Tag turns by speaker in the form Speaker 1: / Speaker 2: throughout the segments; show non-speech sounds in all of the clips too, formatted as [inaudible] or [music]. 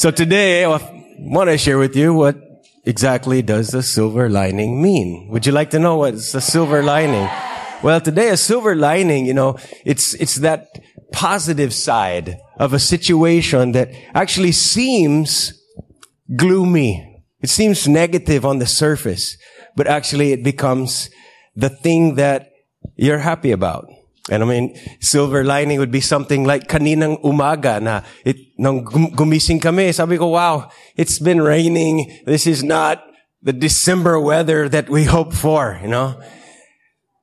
Speaker 1: So today I want to share with you what exactly does the silver lining mean? Would you like to know what's the silver lining? Well, today a silver lining, you know, it's, it's that positive side of a situation that actually seems gloomy. It seems negative on the surface, but actually it becomes the thing that you're happy about. And I mean, silver lining would be something like kaninang umaga na it, nang gumising kami, sabi ko, wow, it's been raining. This is not the December weather that we hope for, you know?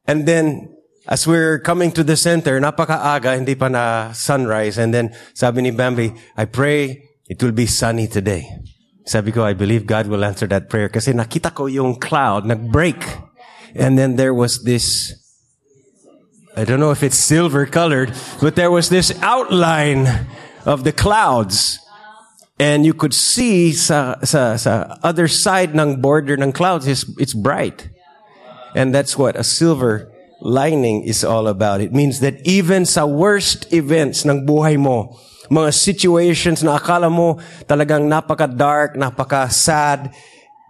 Speaker 1: And then, as we're coming to the center, napakaaga, hindi pa na sunrise. And then, sabi ni Bambi, I pray it will be sunny today. Sabi ko, I believe God will answer that prayer kasi nakita ko yung cloud, nag-break. And then there was this I don't know if it's silver colored, but there was this outline of the clouds. And you could see sa, sa, sa other side ng border ng clouds is it's bright. And that's what a silver lining is all about. It means that even sa worst events ng buhay mo, mga situations na akala mo talagang napaka-dark, napaka-sad,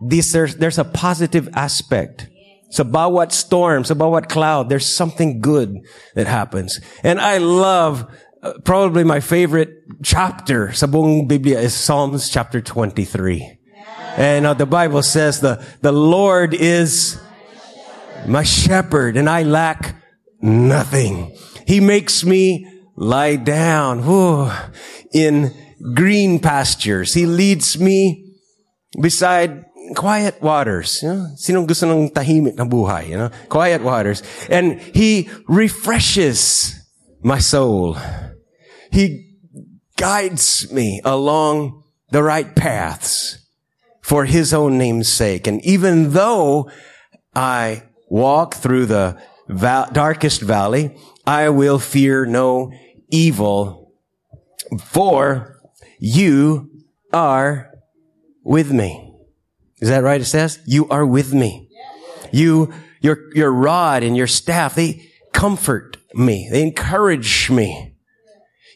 Speaker 1: this, there's, there's a positive aspect Sa bawat storm, sa bawat cloud, there's something good that happens. And I love, uh, probably my favorite chapter sa buong Biblia is Psalms chapter 23. And uh, the Bible says the, the Lord is my shepherd and I lack nothing. He makes me lie down whew, in green pastures. He leads me beside quiet waters. You know? Sinong gusto ng tahimik na buhay? You know? Quiet waters. And He refreshes my soul. He guides me along the right paths for His own name's sake. And even though I walk through the darkest valley, I will fear no evil, for you are with me. Is that right? It says, you are with me. You, your, your rod and your staff, they comfort me. They encourage me.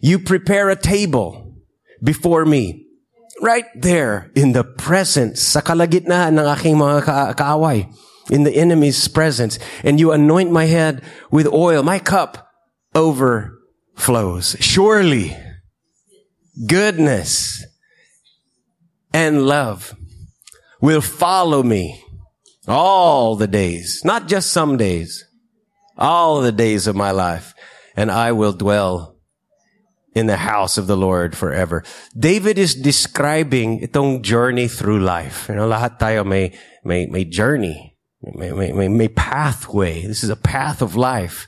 Speaker 1: You prepare a table before me. Right there in the presence, sa kalagitnaan ng aking in the enemy's presence. And you anoint my head with oil. My cup overflows. Surely goodness and love will follow me all the days, not just some days, all the days of my life, and I will dwell in the house of the Lord forever. David is describing itong journey through life. You know, lahat tayo may, may, may journey, may, may, may, pathway. This is a path of life.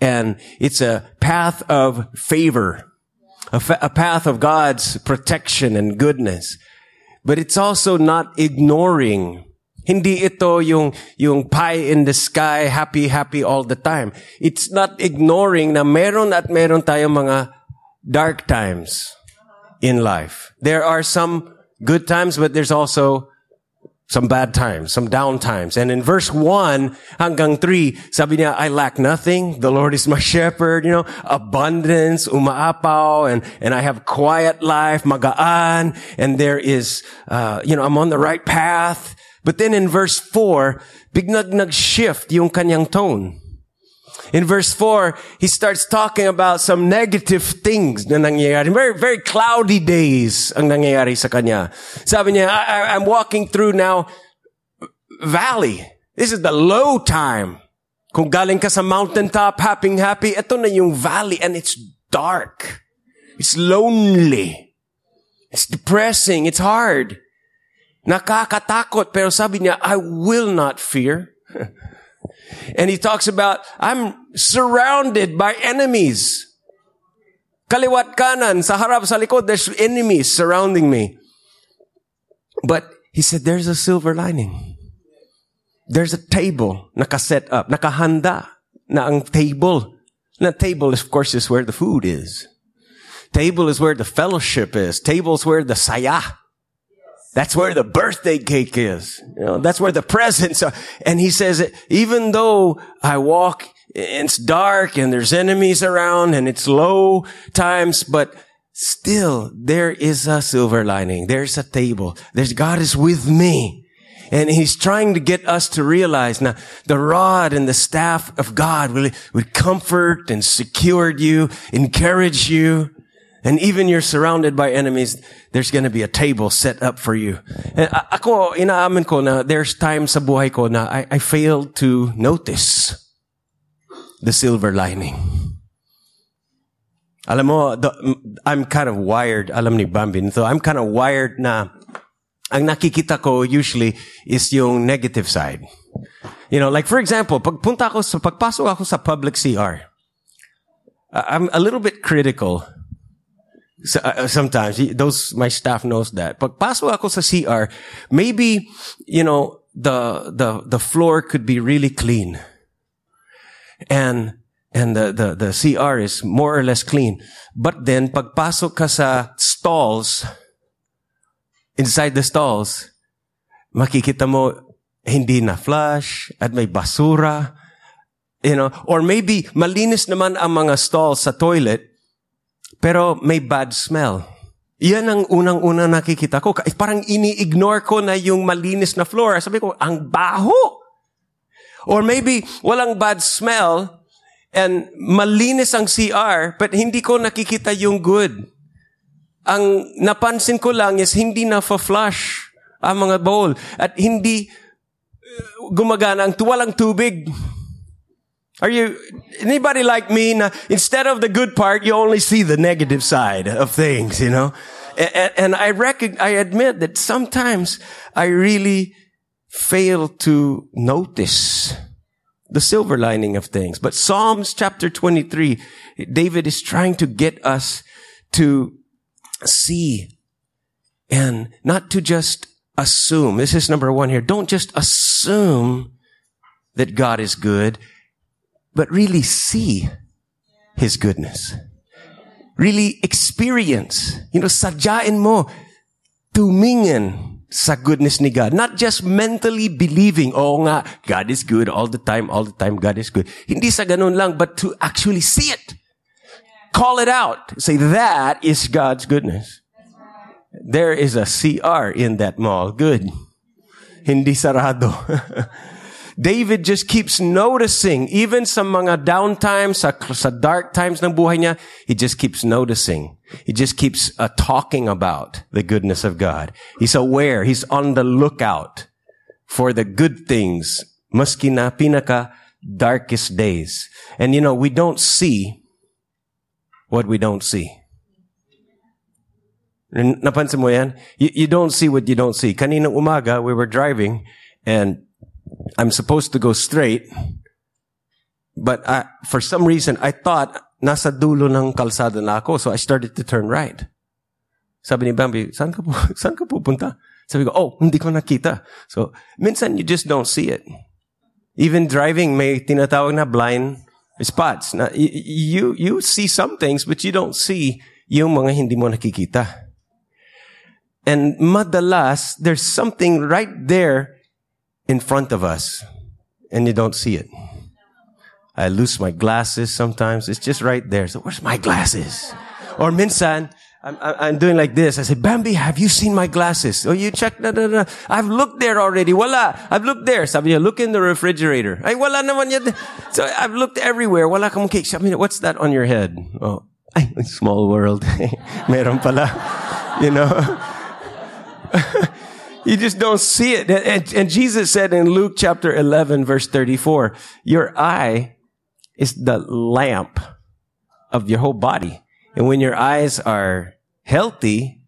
Speaker 1: And it's a path of favor, a, fa- a path of God's protection and goodness. But it's also not ignoring. Hindi ito yung, yung pie in the sky, happy, happy all the time. It's not ignoring na meron at meron tayong mga dark times in life. There are some good times, but there's also some bad times, some down times. And in verse 1 hanggang 3, sabi niya, I lack nothing. The Lord is my [laughs] shepherd, you know, abundance, umaapaw, and, and I have quiet life, magaan, and there is, uh, you know, I'm on the right path. But then in verse 4, biglang nag-shift yung kanyang tone. In verse 4, he starts talking about some negative things na nangyayari. Very, very cloudy days ang nangyayari sa kanya. Sabi niya, I, I'm walking through now valley. This is the low time. Kung galing ka sa mountaintop, happy, happy, ito na yung valley and it's dark. It's lonely. It's depressing. It's hard. Nakakatakot. Pero sabi niya, I will not fear. [laughs] And he talks about, I'm surrounded by enemies. Kaliwat kanan, sa harap, there's enemies surrounding me. But he said, there's a silver lining. There's a table nakaset up, nakahanda na ang table. Na table, of course, is where the food is. Table is where the fellowship is. Table is where the saya that's where the birthday cake is. You know, that's where the [laughs] presents are. And he says, even though I walk, it's dark and there's enemies around and it's low times, but still there is a silver lining. There's a table. There's God is with me. And he's trying to get us to realize now the rod and the staff of God will, will comfort and secure you, encourage you. And even you're surrounded by enemies, there's going to be a table set up for you. And ako, inaamin ko na there's times sa buhay ko na I, I failed to notice the silver lining. Alam mo, the, I'm kind of wired, alam ni Bambi, so I'm kind of wired na ang nakikita ko usually is yung negative side. You know, like for example, pagpunta ako sa, pagpasok ako sa public CR, I'm a little bit critical. So, uh, sometimes those my staff knows that. Pagpasok ako sa CR, maybe you know the the the floor could be really clean, and and the the the CR is more or less clean. But then pagpasok ka sa stalls, inside the stalls, makikita mo hindi na flush at may basura. You know, or maybe malinis naman ang mga stalls sa toilet, pero may bad smell. Yan ang unang-una nakikita ko. Parang ini-ignore ko na yung malinis na floor. Sabi ko, ang baho! Or maybe walang bad smell and malinis ang CR but hindi ko nakikita yung good. Ang napansin ko lang is hindi na fa-flush ang mga bowl at hindi uh, gumagana ang tuwalang tubig. Are you anybody like me? Na, instead of the good part, you only see the negative side of things, you know. And, and I reckon, I admit that sometimes I really fail to notice the silver lining of things. But Psalms chapter 23, David is trying to get us to see and not to just assume. This is number one here. Don't just assume that God is good, but really see His goodness. Really experience. You know, sadyain mo, tumingin sa goodness ni God. Not just mentally believing, oh nga, God is good all the time, all the time, God is good. Hindi sa ganun lang, but to actually see it. Call it out. Say, that is God's goodness. There is a CR in that mall. Good. Hindi sarado. [laughs] David just keeps noticing, even sa mga downtimes, sa, sa dark times ng buhay niya, he just keeps noticing. He just keeps uh, talking about the goodness of God. He's aware. He's on the lookout for the good things, maski na pinaka darkest days. And you know, we don't see what we don't see. Napansin mo yan? You, you don't see what you don't see. Kanina umaga, we were driving and I'm supposed to go straight, but I, for some reason, I thought nasa dulo ng kalsada na ako, so I started to turn right. Sabi ni Bambi, saan ka, pu- [laughs] saan ka pupunta? Sabi ko, oh, hindi ko nakita. So, minsan you just don't see it. Even driving, may tinatawag na blind spots. You, you see some things, but you don't see yung mga hindi mo nakikita. And madalas, there's something right there in front of us, and you don't see it. I lose my glasses sometimes. It's just right there. So where's my glasses? Or minsan, I'm, I'm doing like this. I say, Bambi, have you seen my glasses? Oh, you check, No, no, no. I've looked there already. Wala. I've looked there. Sabi niya, look in the refrigerator. Ay, wala naman yan. So I've looked everywhere. Wala kang cake. Sabi what's that on your head? Oh, ay, small world. [laughs] Meron pala. You know? [laughs] you just don't see it. And, and Jesus said in Luke chapter 11, verse 34, your eye is the lamp of your whole body. And when your eyes are healthy,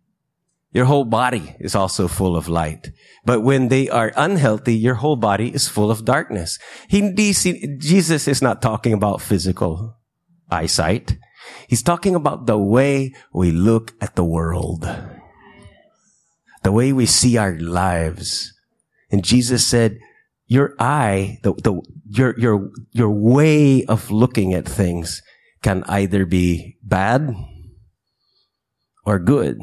Speaker 1: your whole body is also full of light. But when they are unhealthy, your whole body is full of darkness. Hindi, Jesus is not talking about physical eyesight. He's talking about the way we look at the world. The way we see our lives. And Jesus said, your eye, the, the, your, your, your way of looking at things can either be bad or good.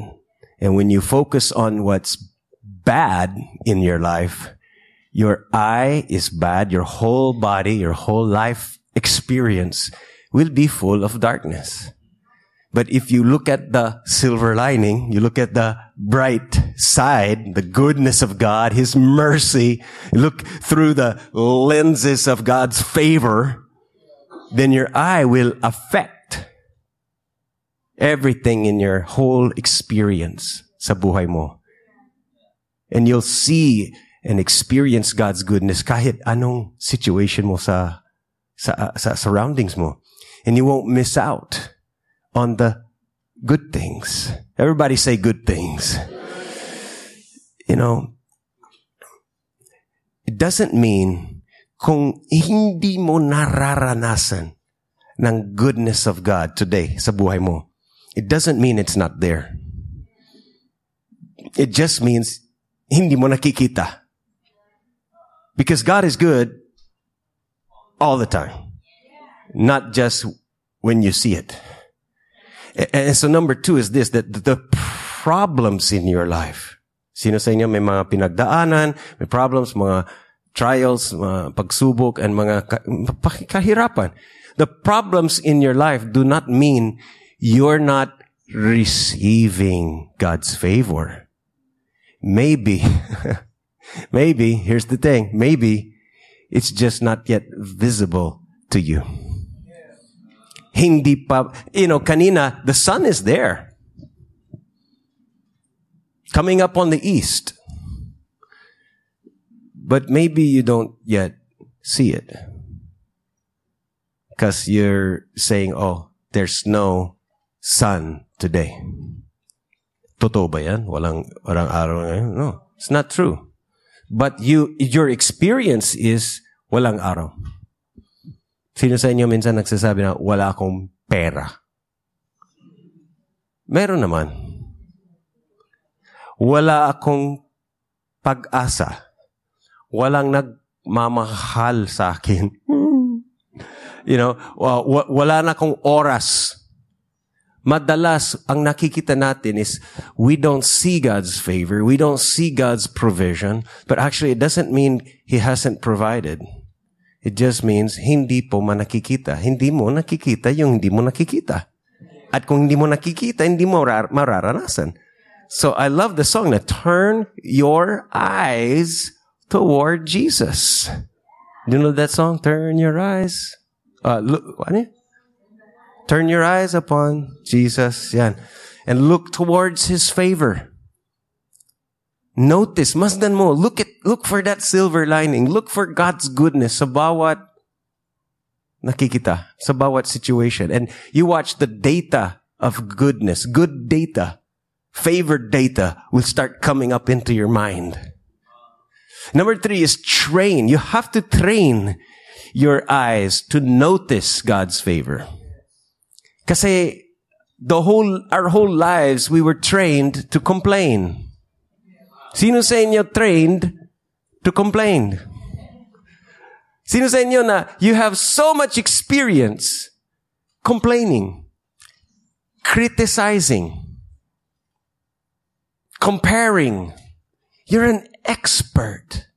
Speaker 1: And when you focus on what's bad in your life, your eye is bad, your whole body, your whole life experience will be full of darkness. But if you look at the silver lining, you look at the bright side, the goodness of God, His mercy, look through the lenses of God's favor, then your eye will affect everything in your whole experience sa buhay mo. And you'll see and experience God's goodness kahit anong situation mo sa, sa, uh, sa surroundings mo. And you won't miss out on the good things. Everybody say good things. You know, it doesn't mean kung hindi mo nararanasan ng goodness of God today sa buhay mo, it doesn't mean it's not there. It just means hindi mo nakikita. Because God is good all the time. Not just when you see it. And so number two is this, that the problems in your life. Sino sa inyo may mga pinagdaanan, may problems, mga trials, mga pagsubok, and mga kahirapan. The problems in your life do not mean you're not receiving God's favor. Maybe, [laughs] maybe, here's the thing, maybe it's just not yet visible to you. Hindi pa, you know, kanina, the sun is there. Coming up on the east. But maybe you don't yet see it. Because you're saying, oh, there's no sun today. Totoo ba yan? Walang, walang araw ngayon? No. It's not true. But you, your experience is walang araw. Sino sa inyo minsan nagsasabi na wala akong pera? Meron naman. Wala akong pag-asa. Walang nagmamahal sa akin. [laughs] you know, wala na akong oras. Madalas, ang nakikita natin is we don't see God's favor. We don't see God's provision. But actually, it doesn't mean He hasn't provided. It just means hindi po man nakikita. Hindi mo nakikita yung hindi mo nakikita. At kung hindi mo nakikita, hindi mo rar- mararanasan. So I love the song na turn your eyes toward Jesus. Do you know that song? Turn your eyes. Uh, look, ano Turn your eyes upon Jesus. Yan. And look towards His favor. Notice, masdan mo, look at, look for that silver lining. Look for God's goodness sa bawat nakikita, sa bawat situation. And you watch the data of goodness, good data, favored data will start coming up into your mind. Number three is train. You have to train your eyes to notice God's favor. Kasi the whole, our whole lives, we were trained to complain. Sino sa inyo trained to complain? Sino sa inyo na you have so much experience complaining, criticizing, comparing. You're an expert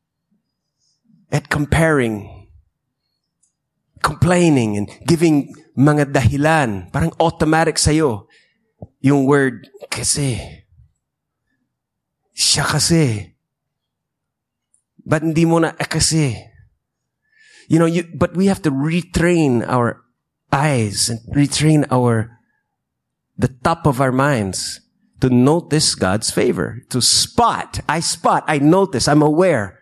Speaker 1: at comparing, complaining, and giving mga dahilan. Parang automatic sa'yo. Yung word, kasi, Siya kasi. But hindi mo na, eh kasi. You know, you, but we have to retrain our eyes and retrain our, the top of our minds to notice God's favor, to spot. I spot, I notice, I'm aware.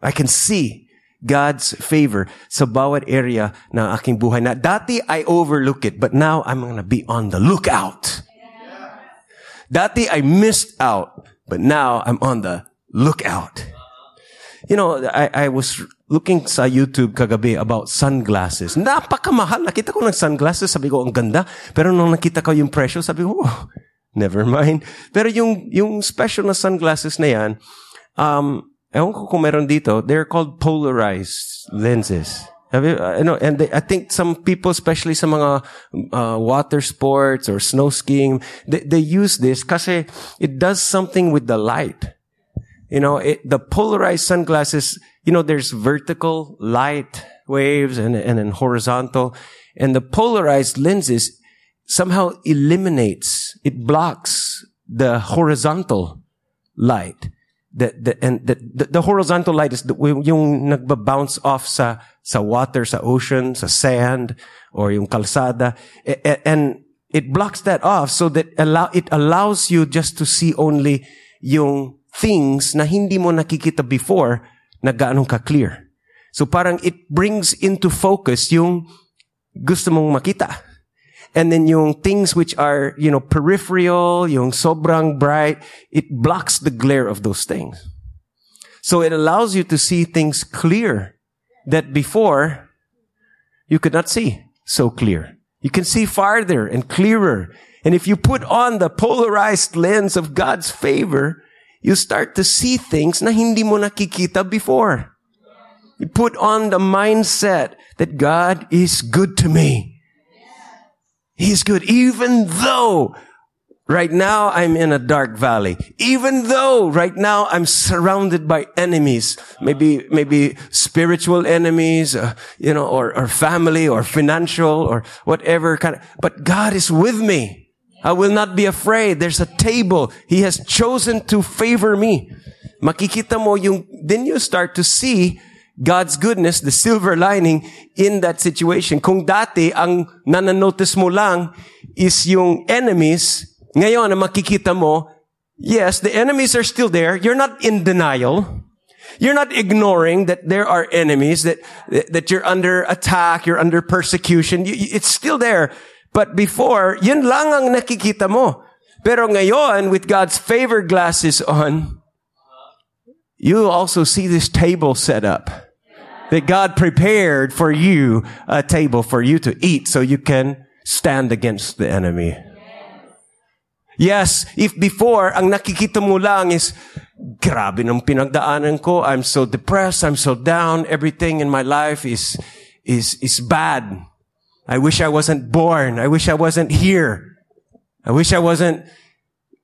Speaker 1: I can see God's favor sa bawat area ng aking buhay na dati I overlook it, but now I'm gonna be on the lookout. Dati I missed out. But now I'm on the lookout. You know, I, I was looking sa YouTube kagabi about sunglasses. Napakamahal. Nakita ko ng sunglasses. Sabi ko, ang ganda. Pero nung nakita ko yung presyo, sabi ko, oh, never mind. Pero yung, yung special na sunglasses na yan, um, ewan ko kung meron dito, they're called polarized lenses. Have you, uh, know, and they, I think some people, especially some mga uh, water sports or snow skiing, they, they use this because it does something with the light. You know, it, the polarized sunglasses, you know, there's vertical light waves and, and then horizontal. And the polarized lenses, somehow eliminates, it blocks the horizontal light. The, the, and the, the, horizontal light is the, yung nagba-bounce off sa, sa water, sa ocean, sa sand, or yung kalsada. And it blocks that off so that allow, it allows you just to see only yung things na hindi mo nakikita before na gaano ka-clear. So parang it brings into focus yung gusto mong makita. And then yung things which are, you know, peripheral, yung sobrang bright, it blocks the glare of those things. So it allows you to see things clear that before you could not see so clear. You can see farther and clearer. And if you put on the polarized lens of God's favor, you start to see things na hindi mo nakikita before. You put on the mindset that God is good to me. He's good. Even though right now I'm in a dark valley. Even though right now I'm surrounded by enemies, maybe, maybe spiritual enemies, uh, you know, or, or family or financial or whatever kind of, but God is with me. I will not be afraid. There's a table. He has chosen to favor me. Makikita mo yung, then you start to see God's goodness, the silver lining in that situation. Kung dati ang nananotice mo lang is yung enemies, ngayon na makikita mo, yes, the enemies are still there. You're not in denial. You're not ignoring that there are enemies, that, that you're under attack, you're under persecution. It's still there. But before, yun lang ang nakikita mo. Pero ngayon, with God's favor glasses on, you also see this table set up. That God prepared for you a table for you to eat so you can stand against the enemy. Yes, if before, ang nakikita mo lang is, grabe ng pinagdaanan ko, I'm so depressed, I'm so down, everything in my life is, is, is bad. I wish I wasn't born. I wish I wasn't here. I wish I wasn't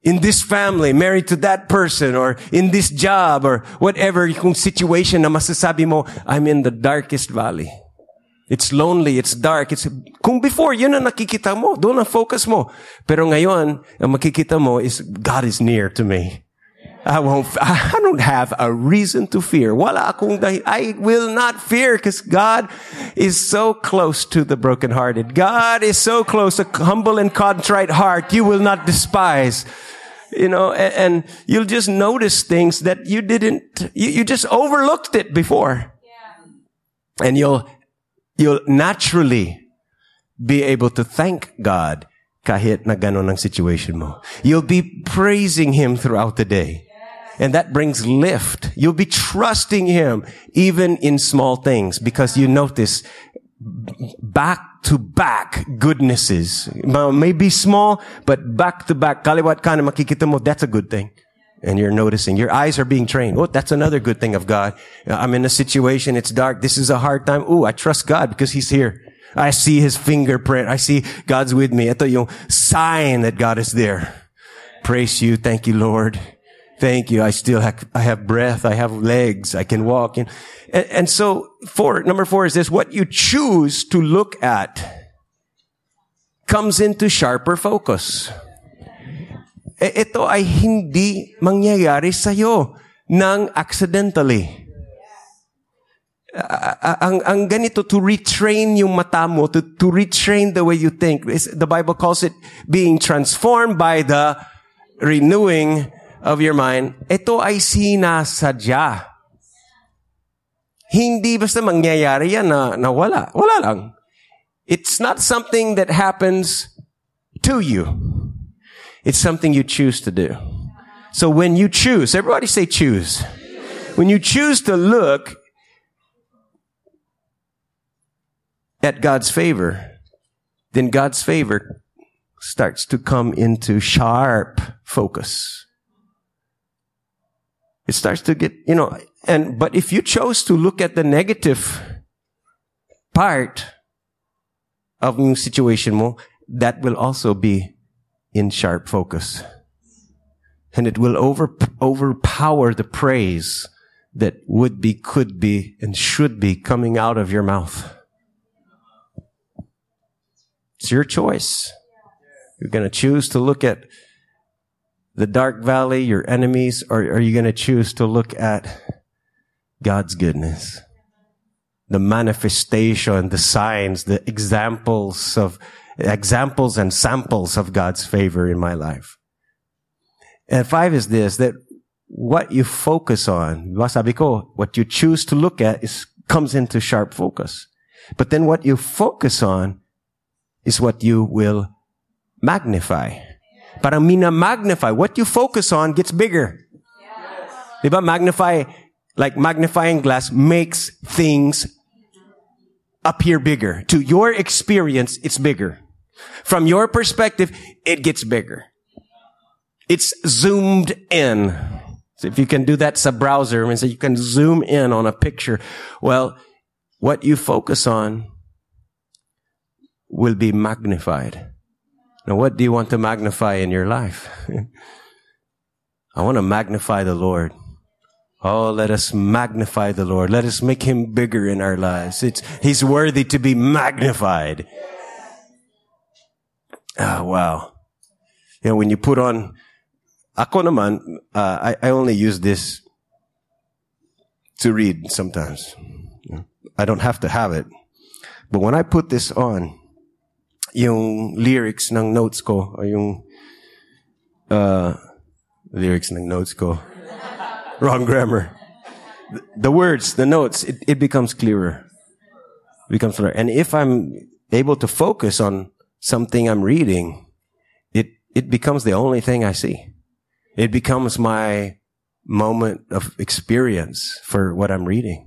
Speaker 1: in this family, married to that person, or in this job, or whatever situation na masasabi mo, I'm in the darkest valley. It's lonely, it's dark, it's, kung before, yun ang nakikita mo, doon ang focus mo. Pero ngayon, ang makikita mo is, God is near to me. I won't, [laughs] I don't have a reason to fear. Wala akong dahi, I will not fear because God is so close to the brokenhearted. God is so close, a humble and contrite heart you will not despise you know, and, and, you'll just notice things that you didn't, you, you just overlooked it before. Yeah. And you'll, you'll naturally be able to thank God kahit na ganon ang situation mo. You'll be praising Him throughout the day. And that brings lift. You'll be trusting Him even in small things because you notice back to back goodnesses. Maybe small, but back to back. Kaliwat that's a good thing. And you're noticing your eyes are being trained. Oh, that's another good thing of God. I'm in a situation. It's dark. This is a hard time. Oh, I trust God because He's here. I see His fingerprint. I see God's with me. Ito yung sign that God is there. Praise you. Thank you, Lord. Thank you. I still have, I have breath. I have legs. I can walk. And, and so four, number four is this. What you choose to look at comes into sharper focus. E- Ito ay hindi mangyayari sa'yo nang accidentally. ang, ang ganito, to retrain yung mata mo, to, to retrain the way you think. The Bible calls it being transformed by the renewing of your mind, ito ay sinasadya. Hindi basta mangyayari yan na, na wala. Wala lang. It's not something that happens to you. It's something you choose to do. So when you choose, everybody say choose. When you choose to look at God's favor, then God's favor starts to come into sharp focus. It starts to get, you know, and, but if you chose to look at the negative part of the situation mo, that will also be in sharp focus. And it will over, overpower the praise that would be, could be, and should be coming out of your mouth. It's your choice. You're going to choose to look at the dark valley, your enemies, or are you going to choose to look at God's goodness? The manifestation, the signs, the examples of, examples and samples of God's favor in my life. And five is this, that what you focus on, what you choose to look at is, comes into sharp focus. But then what you focus on is what you will magnify. Parang mina-magnify. What you focus on gets bigger. Yes. Diba? Magnify, like magnifying glass makes things appear bigger. To your experience, it's bigger. From your perspective, it gets bigger. It's zoomed in. So if you can do that a browser, I mean, so you can zoom in on a picture. Well, what you focus on will be magnified. Now, what do you want to magnify in your life? [laughs] I want to magnify the Lord. Oh, let us magnify the Lord. Let us make him bigger in our lives. It's, he's worthy to be magnified. Oh, wow. You know, when you put on, ako naman, uh, I, I only use this to read sometimes. I don't have to have it. But when I put this on, yung lyrics ng notes ko, or yung uh, lyrics ng notes ko, wrong grammar. The words, the notes, it, it becomes clearer. It becomes clearer. And if I'm able to focus on something I'm reading, it, it becomes the only thing I see. It becomes my moment of experience for what I'm reading.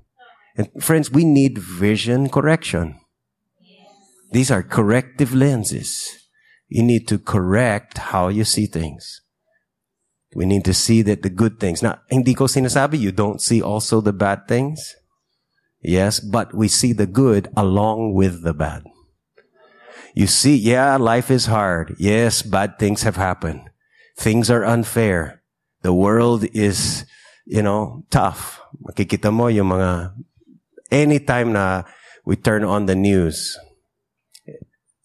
Speaker 1: And friends, we need vision correction. These are corrective lenses. You need to correct how you see things. We need to see that the good things. Now, hindi ko sinasabi you don't see also the bad things. Yes, but we see the good along with the bad. You see, yeah, life is hard. Yes, bad things have happened. Things are unfair. The world is, you know, tough. Makikita mo yung mga anytime na we turn on the news,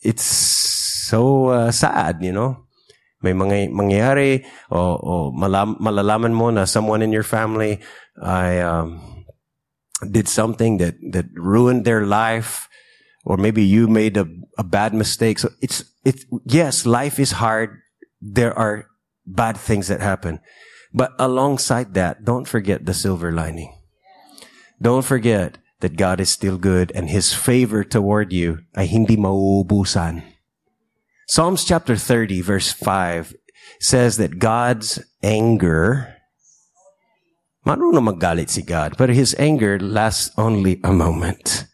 Speaker 1: it's so uh, sad, you know. May mga mangyayari o, o malam, malalaman mo na someone in your family I um, did something that that ruined their life or maybe you made a, a bad mistake. So it's it's yes, life is hard. There are bad things that happen. But alongside that, don't forget the silver lining. Don't forget that God is still good and His favor toward you ay hindi mauubusan. Psalms chapter 30 verse 5 says that God's anger Marunong magalit si God, but His anger lasts only a moment.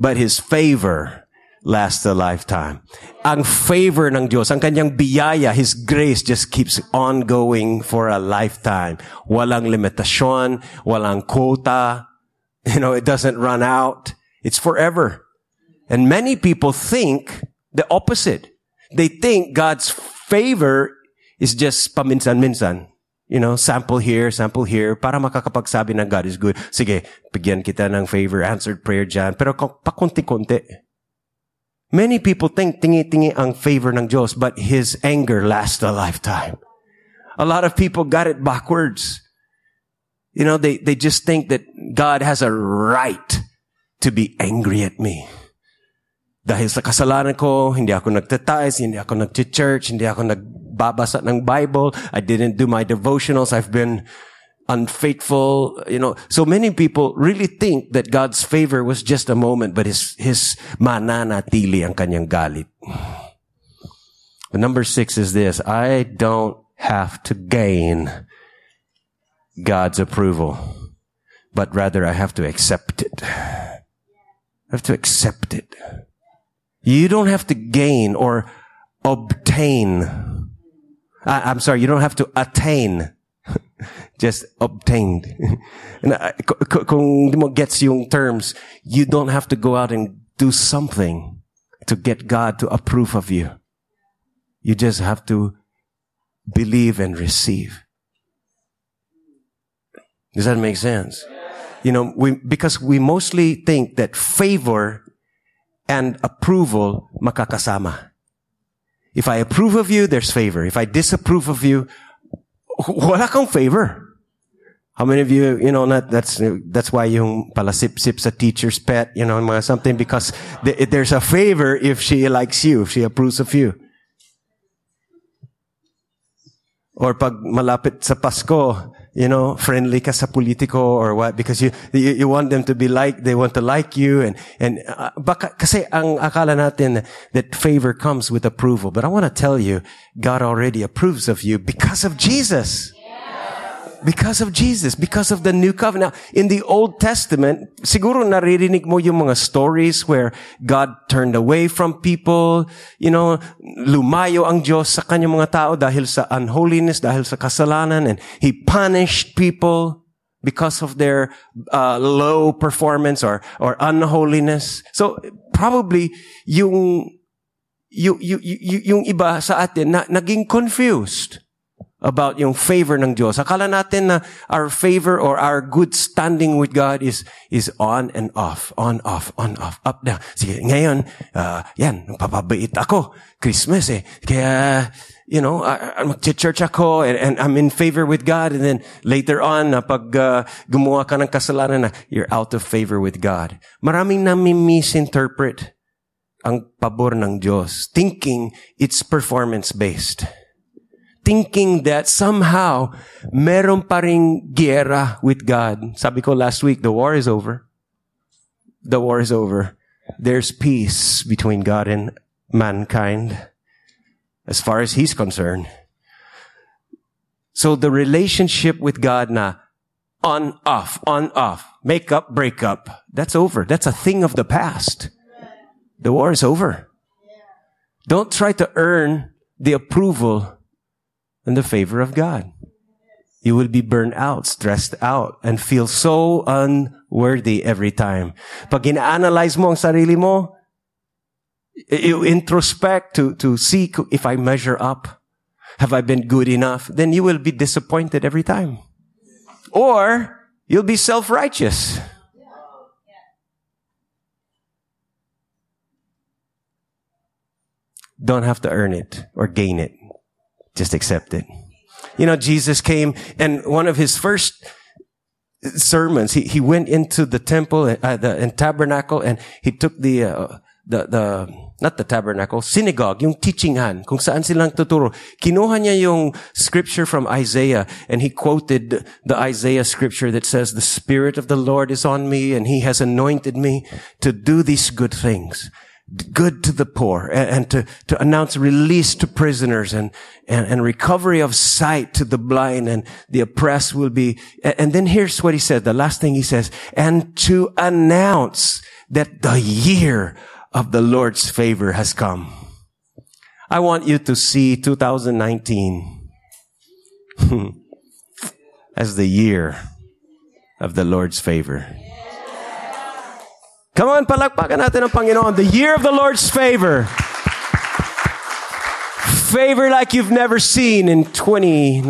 Speaker 1: But His favor lasts a lifetime. Ang favor ng Diyos, ang kanyang biyaya, His grace just keeps on going for a lifetime. Walang limitasyon, walang quota, [laughs] You know, it doesn't run out. It's forever. And many people think the opposite. They think God's favor is just paminsan-minsan. You know, sample here, sample here, para makakapagsabi na God is good. Sige, bigyan kita ng favor, answered prayer dyan. Pero pakunti-kunti. Many people think tingi-tingi ang favor ng Diyos, but His anger lasts a lifetime. A lot of people got it backwards. You know, they, they just think that God has a right to be angry at me. Dahil sa kasalanan ko, hindi ako nagtatize, hindi ako nag-church, hindi ako nagbabasa ng Bible, I didn't do my devotionals, I've been unfaithful, you know. So many people really think that God's favor was just a moment, but his, his mananatili ang kanyang galit. The number six is this, I don't have to gain God's approval, but rather I have to accept it. I have to accept it. You don't have to gain or obtain. I, I'm sorry, you don't have to attain. [laughs] Just obtained. [laughs] kung hindi mo gets yung terms, you don't have to go out and do something to get God to approve of you. You just have to believe and receive. Does that make sense? You know, we, because we mostly think that favor and approval makakasama. If I approve of you, there's favor. If I disapprove of you, [laughs] wala kang favor. How many of you, you know, not, that's, that's why yung palasip-sip sa teacher's pet, you know, something, because there's a favor if she likes you, if she approves of you. Or pag malapit sa Pasko, you know, friendly ka sa politiko or what, because you, you, you want them to be like, they want to like you and, and, uh, baka, kasi ang akala natin that favor comes with approval. But I want to tell you, God already approves of you because of Jesus. Because of Jesus, because of the new covenant. Now, in the Old Testament, siguro naririnig mo yung mga stories where God turned away from people, you know, lumayo ang Diyos sa kanyang mga tao dahil sa unholiness, dahil sa kasalanan, and He punished people because of their uh, low performance or or unholiness. So probably yung yung, yung, yung iba sa atin na naging confused about yung favor ng Diyos. Akala natin na our favor or our good standing with God is is on and off, on, off, on, off, up, down. Sige, ngayon, uh, yan, papabait ako. Christmas eh. Kaya, you know, uh, mag-church ako and, and I'm in favor with God. And then later on, pag uh, gumawa ka ng kasalanan na, you're out of favor with God. Maraming nami misinterpret ang pabor ng Diyos, thinking it's performance-based thinking that somehow meron pa ring with God. Sabi ko last week, the war is over. The war is over. There's peace between God and mankind as far as he's concerned. So the relationship with God na on off, on off, make up, break up, that's over. That's a thing of the past. The war is over. Don't try to earn the approval and the favor of God. You will be burned out, stressed out, and feel so unworthy every time. Pag ina-analyze mo ang sarili mo, you introspect to, to see if I measure up. Have I been good enough? Then you will be disappointed every time. Or you'll be self-righteous. Don't have to earn it or gain it. Just accept it. You know, Jesus came and one of his first sermons, he, he went into the temple, uh, the and tabernacle, and he took the, uh, the, the, not the tabernacle, synagogue, yung teachingan, kung saan silang tuturo. Kinuha niya yung scripture from Isaiah, and he quoted the Isaiah scripture that says, the Spirit of the Lord is on me, and he has anointed me to do these good things good to the poor and, and, to, to announce release to prisoners and, and, and, recovery of sight to the blind and the oppressed will be. And, and then here's what he said. The last thing he says, and to announce that the year of the Lord's favor has come. I want you to see 2019 [laughs] as the year of the Lord's favor. Come on, palakpakan natin ang Panginoon. The year of the Lord's favor. Favor like you've never seen in 2019.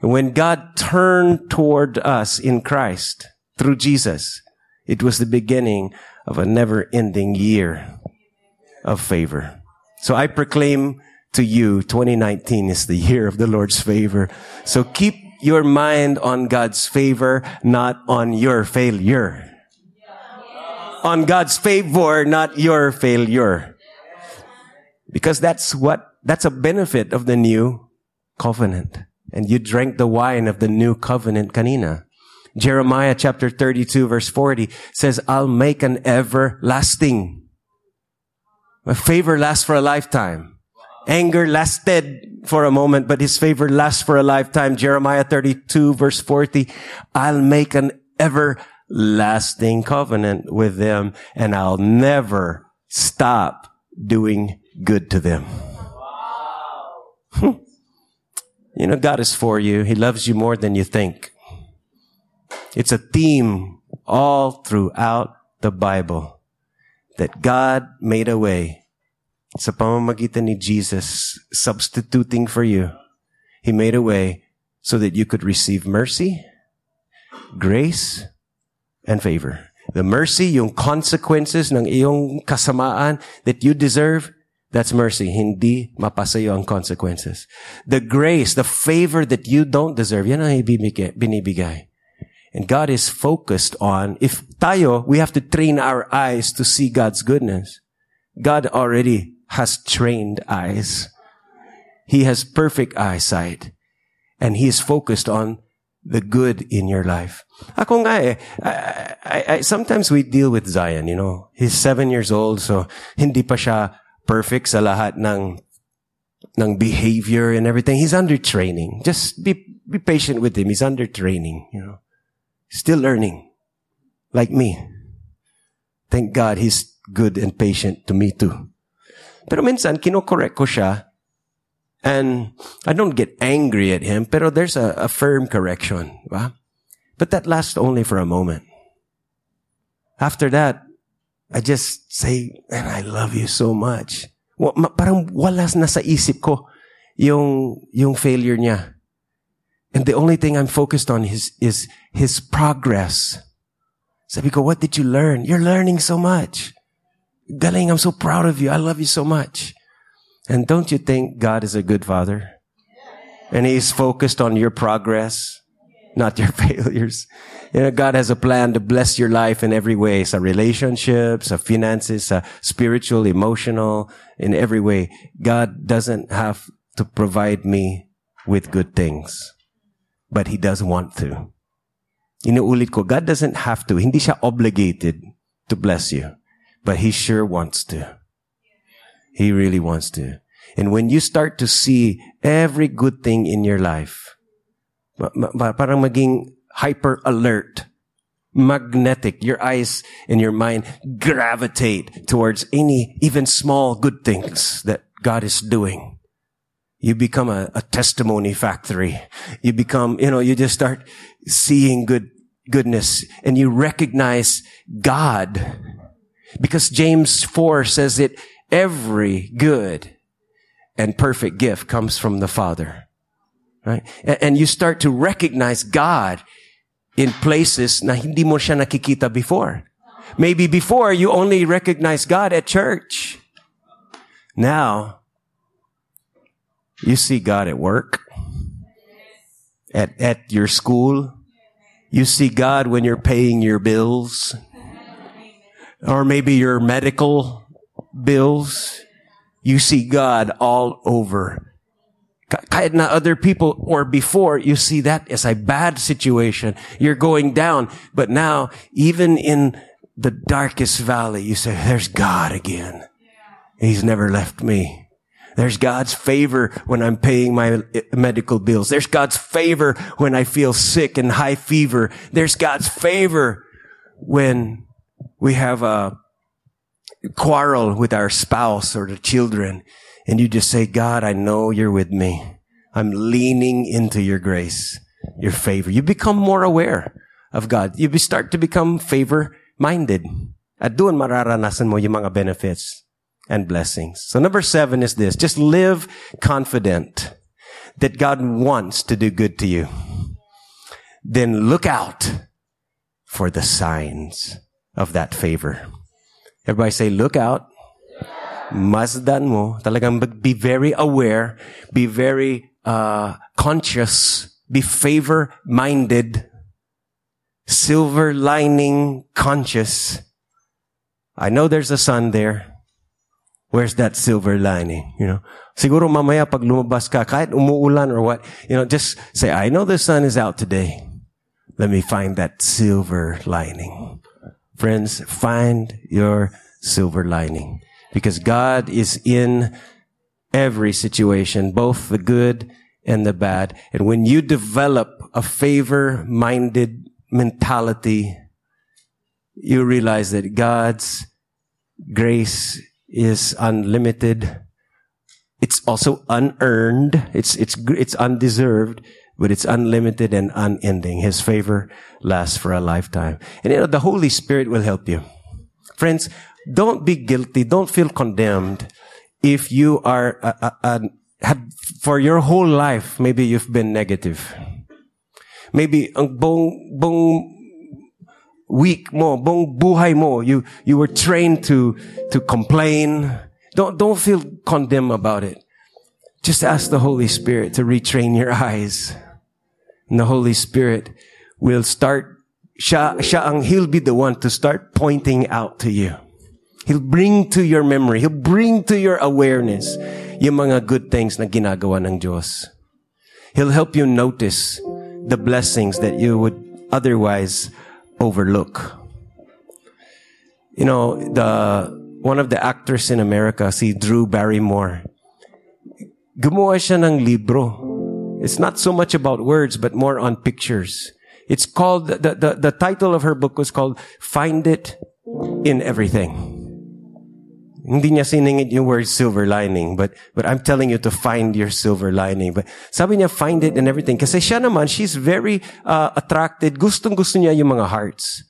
Speaker 1: When God turned toward us in Christ through Jesus, it was the beginning of a never ending year of favor. So I proclaim to you 2019 is the year of the Lord's favor. So keep your mind on God's favor, not on your failure on God's favor, not your failure. Because that's what, that's a benefit of the new covenant. And you drank the wine of the new covenant kanina. Jeremiah chapter 32 verse 40 says, I'll make an everlasting. My favor lasts for a lifetime. Anger lasted for a moment, but his favor lasts for a lifetime. Jeremiah 32 verse 40, I'll make an everlasting lasting covenant with them and I'll never stop doing good to them. [laughs] you know, God is for you. He loves you more than you think. It's a theme all throughout the Bible that God made a way sa pamamagitan ni Jesus substituting for you. He made a way so that you could receive mercy, grace, and favor. The mercy, yung consequences ng iyong kasamaan that you deserve, That's mercy. Hindi mapasayo ang consequences. The grace, the favor that you don't deserve, yan ang binibigay. And God is focused on, if tayo, we have to train our eyes to see God's goodness. God already has trained eyes. He has perfect eyesight. And He is focused on the good in your life. Ako nga eh, I, I, I, sometimes we deal with Zion, you know. He's seven years old, so hindi pa siya perfect sa lahat ng ng behavior and everything. He's under training. Just be be patient with him. He's under training, you know. Still learning. Like me. Thank God he's good and patient to me too. Pero minsan, kino-correct ko siya and I don't get angry at him, pero there's a, a firm correction. But that lasts only for a moment. After that, I just say, man, I love you so much. Parang walas na sa isip ko yung, yung failure niya. And the only thing I'm focused on is, is his progress. Sabi ko, what did you learn? You're learning so much. Galing, I'm so proud of you. I love you so much. And don't you think God is a good father? And he's focused on your progress, not your [laughs] failures. You know, God has a plan to bless your life in every way. Sa relationships, sa finances, sa spiritual, emotional, in every way. God doesn't have to provide me with good things. But He does want to. Inuulit ko, God doesn't have to. Hindi siya obligated to bless you. But He sure wants to. He really wants to. And when you start to see every good thing in your life, parang maging hyper alert, magnetic. Your eyes and your mind gravitate towards any even small good things that God is doing. You become a, a testimony factory. You become, you know, you just start seeing good goodness and you recognize God because James 4 says that every good and perfect gift comes from the Father. Right? And, you start to recognize God in places na hindi mo siya nakikita before. Maybe before you only recognize God at church. Now, you see God at work, at, at your school. You see God when you're paying your bills, or maybe your medical bills. You see God all over kahit na other people or before you see that as a bad situation. You're going down. But now, even in the darkest valley, you say, there's God again. He's never left me. There's God's favor when I'm paying my eh, medical bills. There's God's favor when I feel sick and high fever. There's God's favor when we have a quarrel with our spouse or the children and you just say, God, I know you're with me. I'm leaning into your grace, your favor. You become more aware of God. You start to become favor minded. At doon mararanasan mo yung mga benefits and blessings. So number seven is this. Just live confident that God wants to do good to you. Then look out for the signs of that favor. Everybody say, look out masdan mo, talagang be very aware, be very uh, conscious, be favor-minded, silver lining conscious. I know there's a sun there. Where's that silver lining? You know, siguro mamaya pag lumabas ka, kahit umuulan or what, you know, just say, I know the sun is out today. Let me find that silver lining. Friends, find your silver lining because God is in every situation, both the good and the bad. And when you develop a favor minded mentality, you realize that God's grace is unlimited. It's also unearned. It's, it's, it's undeserved, but it's unlimited and unending. His favor lasts for a lifetime. And you know, the Holy Spirit will help you. Friends, don't be guilty. Don't feel condemned if you are uh, uh, uh, for your whole life. Maybe you've been negative. Maybe ang bong week mo, bong buhay mo, you you were trained to to complain, Don't, don't feel condemned about it. Just ask the Holy Spirit to retrain your [laughs] eyes. The Holy Spirit will start, siya, siya ang, He'll be the one to start pointing out to you. He'll bring to your memory, He'll bring to your awareness yung mga good things na ginagawa ng Diyos. He'll help you notice the blessings that you would otherwise overlook. You know, the, one of the actors in America, si Drew Barrymore, gumawa siya ng libro. It's not so much about words, but more on pictures. It's called, the, the, the title of her book was called Find It in Everything. Hindi niya siningit yung word silver lining, but, but I'm telling you to find your silver lining. But sabi niya, find it in everything. Kasi siya naman, she's very uh, attracted. Gustong gusto niya yung mga hearts.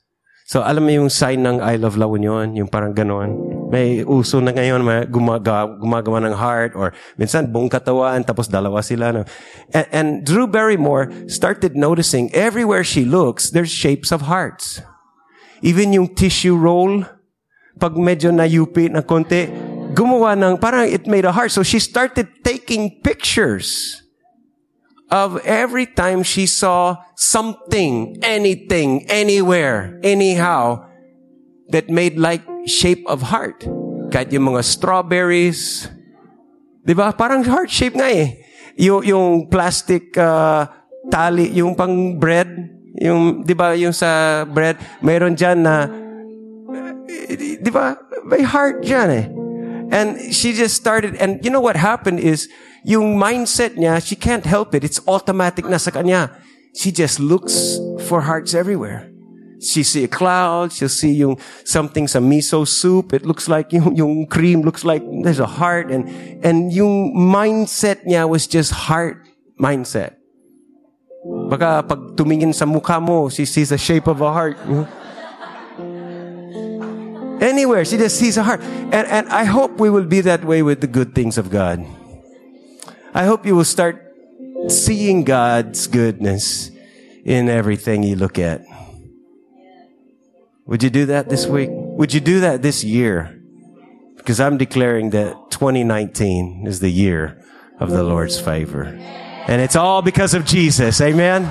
Speaker 1: So, alam mo yung sign ng I love La Union, yung parang ganon. May uso na ngayon, may gumaga, gumagawa ng heart, or minsan buong katawan, tapos dalawa sila. And, and Drew Barrymore started noticing everywhere she looks, there's shapes of hearts. Even yung tissue roll, pag medyo nayupi na konti, gumawa ng, parang it made a heart. So she started taking pictures of every time she saw something, anything, anywhere, anyhow, that made like shape of heart. Kahit yung mga strawberries, di ba? Parang heart shape nga eh. Yung, yung plastic uh, tali, yung pang bread, yung, di ba, yung sa bread, mayroon dyan na di ba? May heart dyan eh. And she just started, and you know what happened is, yung mindset niya, she can't help it. It's automatic na sa kanya. She just looks for hearts everywhere. She see a cloud, she'll see yung something sa miso soup. It looks like yung, [laughs] yung cream looks like there's a heart and and yung mindset niya was just heart mindset. Baka pag tumingin sa mukha mo, she sees the shape of a heart. Anywhere. She just sees a heart. And, and I hope we will be that way with the good things of God. I hope you will start seeing God's goodness in everything you look at. Would you do that this week? Would you do that this year? Because I'm declaring that 2019 is the year of the Lord's favor. And it's all because of Jesus. Amen.